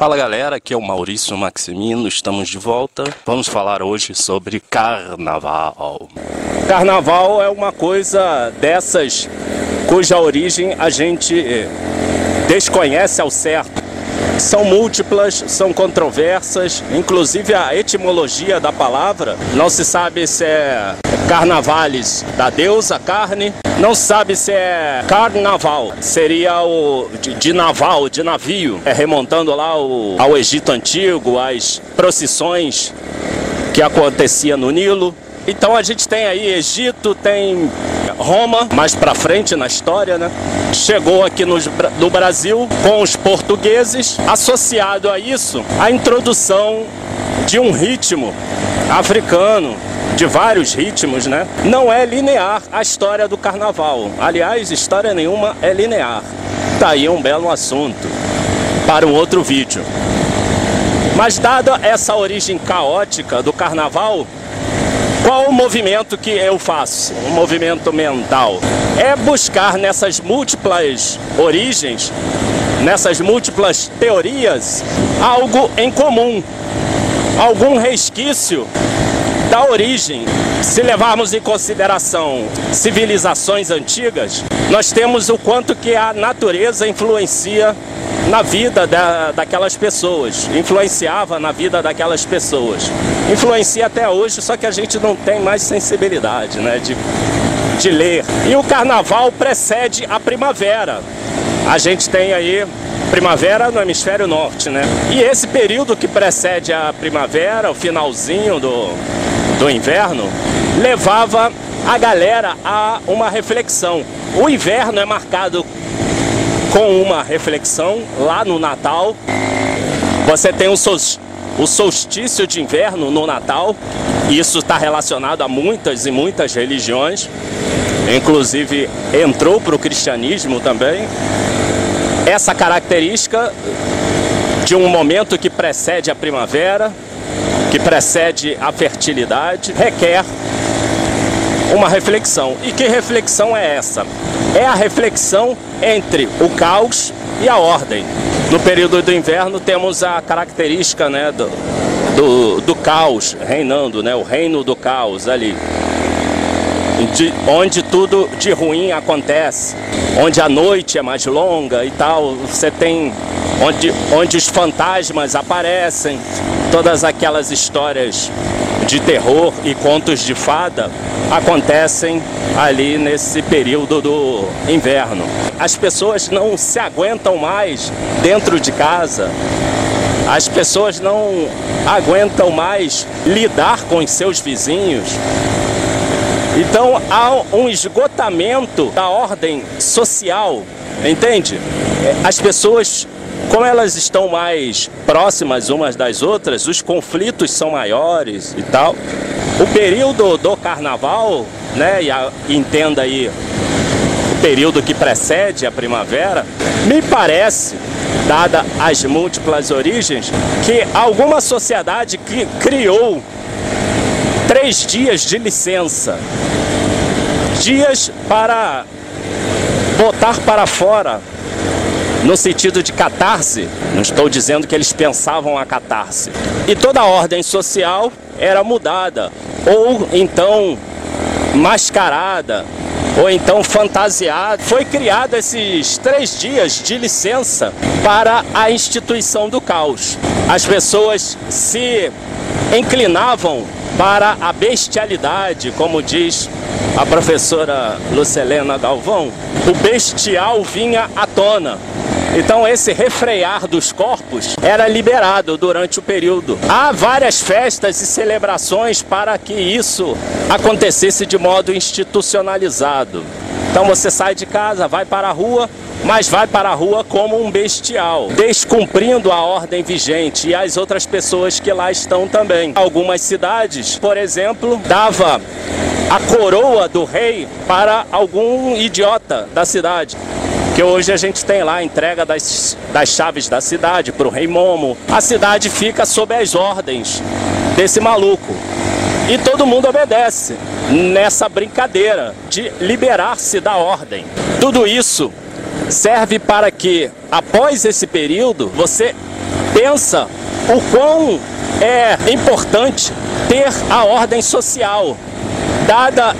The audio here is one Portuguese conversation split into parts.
Fala galera, aqui é o Maurício Maximino, estamos de volta. Vamos falar hoje sobre carnaval. Carnaval é uma coisa dessas cuja origem a gente desconhece ao certo. São múltiplas, são controversas, inclusive a etimologia da palavra. Não se sabe se é carnavales da deusa carne, não sabe se é carnaval, seria o de, de naval, de navio, é remontando lá o, ao Egito Antigo, as procissões que acontecia no Nilo. Então a gente tem aí Egito, tem Roma, mais para frente na história, né? Chegou aqui no, no Brasil com os portugueses, associado a isso a introdução de um ritmo africano, de vários ritmos, né? Não é linear a história do carnaval. Aliás, história nenhuma é linear. Tá aí um belo assunto para um outro vídeo. Mas dada essa origem caótica do carnaval, qual o movimento que eu faço? Um movimento mental. É buscar nessas múltiplas origens, nessas múltiplas teorias, algo em comum, algum resquício da origem. Se levarmos em consideração civilizações antigas, nós temos o quanto que a natureza influencia na vida da, daquelas pessoas, influenciava na vida daquelas pessoas. Influencia até hoje, só que a gente não tem mais sensibilidade né, de, de ler. E o carnaval precede a primavera. A gente tem aí primavera no hemisfério norte, né? E esse período que precede a primavera, o finalzinho do, do inverno, levava a galera a uma reflexão. O inverno é marcado com uma reflexão lá no Natal. Você tem o, solstício de inverno no Natal, isso está relacionado a muitas e muitas religiões, inclusive entrou para o cristianismo também. Essa característica de um momento que precede a primavera, que precede a fertilidade, requer uma reflexão. E que reflexão é essa? É a reflexão entre o caos e a ordem. No período do inverno temos a característica né, do, do, do caos reinando, né, o reino do caos ali. De, onde tudo de ruim acontece, onde a noite é mais longa e tal, você tem onde, onde os fantasmas aparecem, todas aquelas histórias de terror e contos de fada acontecem ali nesse período do inverno. As pessoas não se aguentam mais dentro de casa, as pessoas não aguentam mais lidar com os seus vizinhos. Então há um esgotamento da ordem social, entende? As pessoas como elas estão mais próximas umas das outras, os conflitos são maiores e tal. O período do carnaval, né, e a, entenda aí o período que precede a primavera, me parece, dada as múltiplas origens, que alguma sociedade que criou três dias de licença, dias para botar para fora no sentido de catarse, não estou dizendo que eles pensavam a catarse. E toda a ordem social era mudada, ou então mascarada, ou então fantasiada. Foi criado esses três dias de licença para a instituição do caos. As pessoas se inclinavam para a bestialidade, como diz a professora Lucelena Galvão. O bestial vinha à tona. Então esse refrear dos corpos era liberado durante o período. Há várias festas e celebrações para que isso acontecesse de modo institucionalizado. Então você sai de casa, vai para a rua, mas vai para a rua como um bestial, descumprindo a ordem vigente e as outras pessoas que lá estão também. Algumas cidades, por exemplo, dava a coroa do rei para algum idiota da cidade que hoje a gente tem lá a entrega das, das chaves da cidade para o rei Momo. A cidade fica sob as ordens desse maluco. E todo mundo obedece nessa brincadeira de liberar-se da ordem. Tudo isso serve para que, após esse período, você pensa o quão é importante ter a ordem social, dada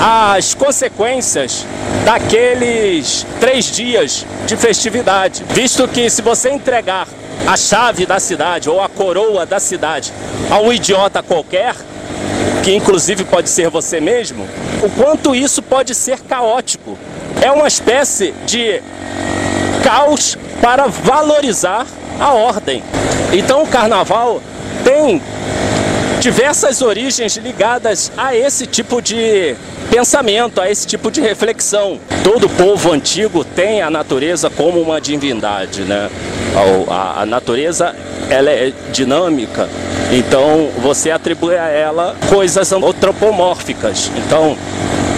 as consequências daqueles três dias de festividade, visto que se você entregar a chave da cidade ou a coroa da cidade a um idiota qualquer, que inclusive pode ser você mesmo, o quanto isso pode ser caótico. É uma espécie de caos para valorizar a ordem. Então o carnaval tem diversas origens ligadas a esse tipo de pensamento, a esse tipo de reflexão. Todo povo antigo tem a natureza como uma divindade, né? A, a natureza ela é dinâmica, então você atribui a ela coisas antropomórficas. Então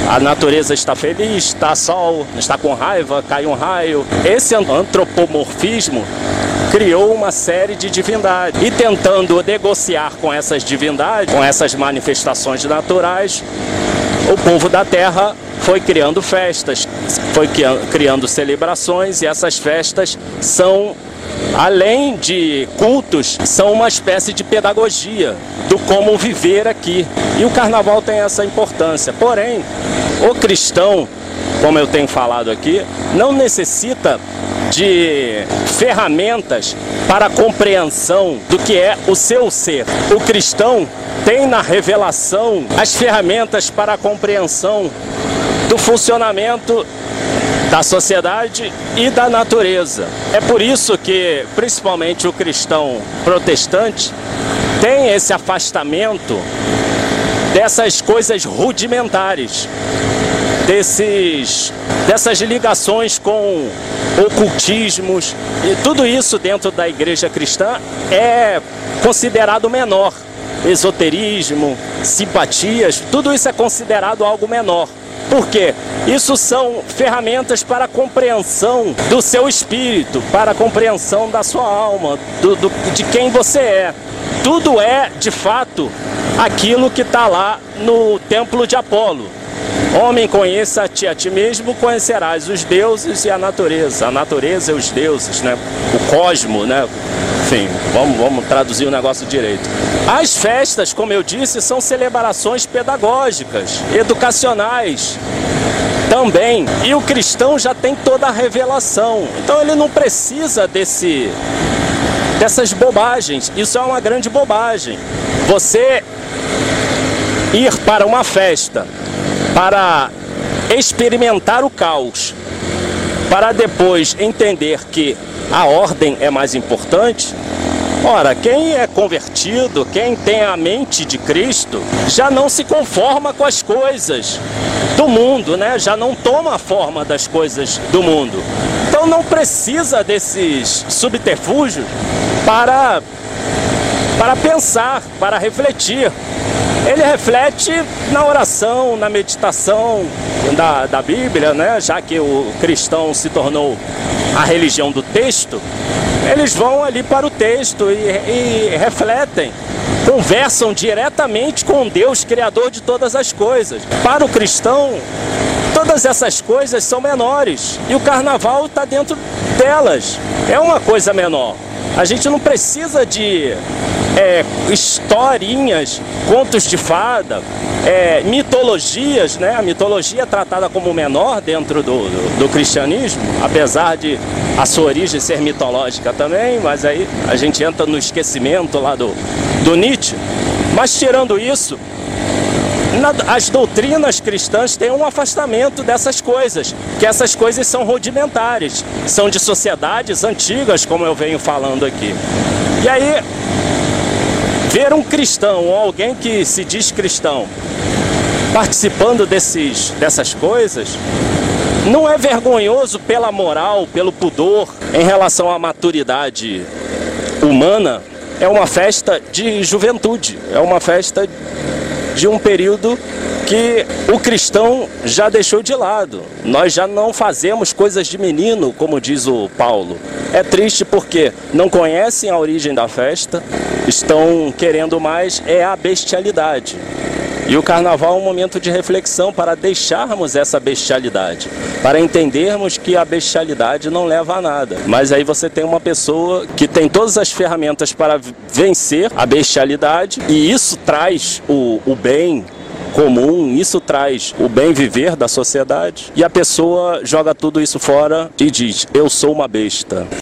a natureza está feliz, está sol, está com raiva, cai um raio. Esse antropomorfismo criou uma série de divindades e tentando negociar com essas divindades, com essas manifestações naturais, o povo da terra foi criando festas, foi criando celebrações e essas festas são além de cultos, são uma espécie de pedagogia do como viver aqui. E o carnaval tem essa importância. Porém, o cristão, como eu tenho falado aqui, não necessita de ferramentas para a compreensão do que é o seu ser. O cristão tem na revelação as ferramentas para a compreensão do funcionamento da sociedade e da natureza. É por isso que, principalmente o cristão protestante, tem esse afastamento dessas coisas rudimentares, desses, dessas ligações com ocultismos, e tudo isso dentro da igreja cristã é considerado menor. Esoterismo, simpatias, tudo isso é considerado algo menor. Por quê? Isso são ferramentas para a compreensão do seu espírito, para a compreensão da sua alma, do, do de quem você é. Tudo é, de fato, aquilo que está lá no templo de Apolo. Homem, conheça-te a ti mesmo, conhecerás os deuses e a natureza. A natureza e os deuses, né? O cosmo, né? Enfim, vamos, vamos traduzir o negócio direito. As festas, como eu disse, são celebrações pedagógicas, educacionais também. E o cristão já tem toda a revelação. Então ele não precisa desse dessas bobagens. Isso é uma grande bobagem. Você ir para uma festa para experimentar o caos, para depois entender que a ordem é mais importante. Ora, quem é convertido, quem tem a mente de Cristo, já não se conforma com as coisas do mundo, né? Já não toma a forma das coisas do mundo. Então não precisa desses subterfúgios para para pensar, para refletir. Ele reflete na oração, na meditação da, da Bíblia, né? já que o cristão se tornou a religião do texto, eles vão ali para o texto e, e refletem, conversam diretamente com Deus, Criador de todas as coisas. Para o cristão, todas essas coisas são menores e o carnaval está dentro delas. É uma coisa menor. A gente não precisa de é, historinhas, contos de fada, é, mitologias, né? A mitologia é tratada como menor dentro do, do, do, cristianismo, apesar de a sua origem ser mitológica também, mas aí a gente entra no esquecimento lá do, do Nietzsche. Mas tirando isso, as doutrinas cristãs têm um afastamento dessas coisas, que essas coisas são rudimentares, são de sociedades antigas, como eu venho falando aqui. E aí, ver um cristão ou alguém que se diz cristão participando desses, dessas coisas não é vergonhoso pela moral, pelo pudor em relação à maturidade humana. É uma festa de juventude, é uma festa de um período que o cristão já deixou de lado. Nós já não fazemos coisas de menino, como diz o Paulo. É triste porque não conhecem a origem da festa, estão querendo mais é a bestialidade. E o carnaval é um momento de reflexão para deixarmos essa bestialidade, para entendermos que a bestialidade não leva a nada. Mas aí você tem uma pessoa que tem todas as ferramentas para vencer a bestialidade e isso traz o, o bem, comum, isso traz o bem viver da sociedade e a pessoa joga tudo isso fora e diz: Eu sou uma besta.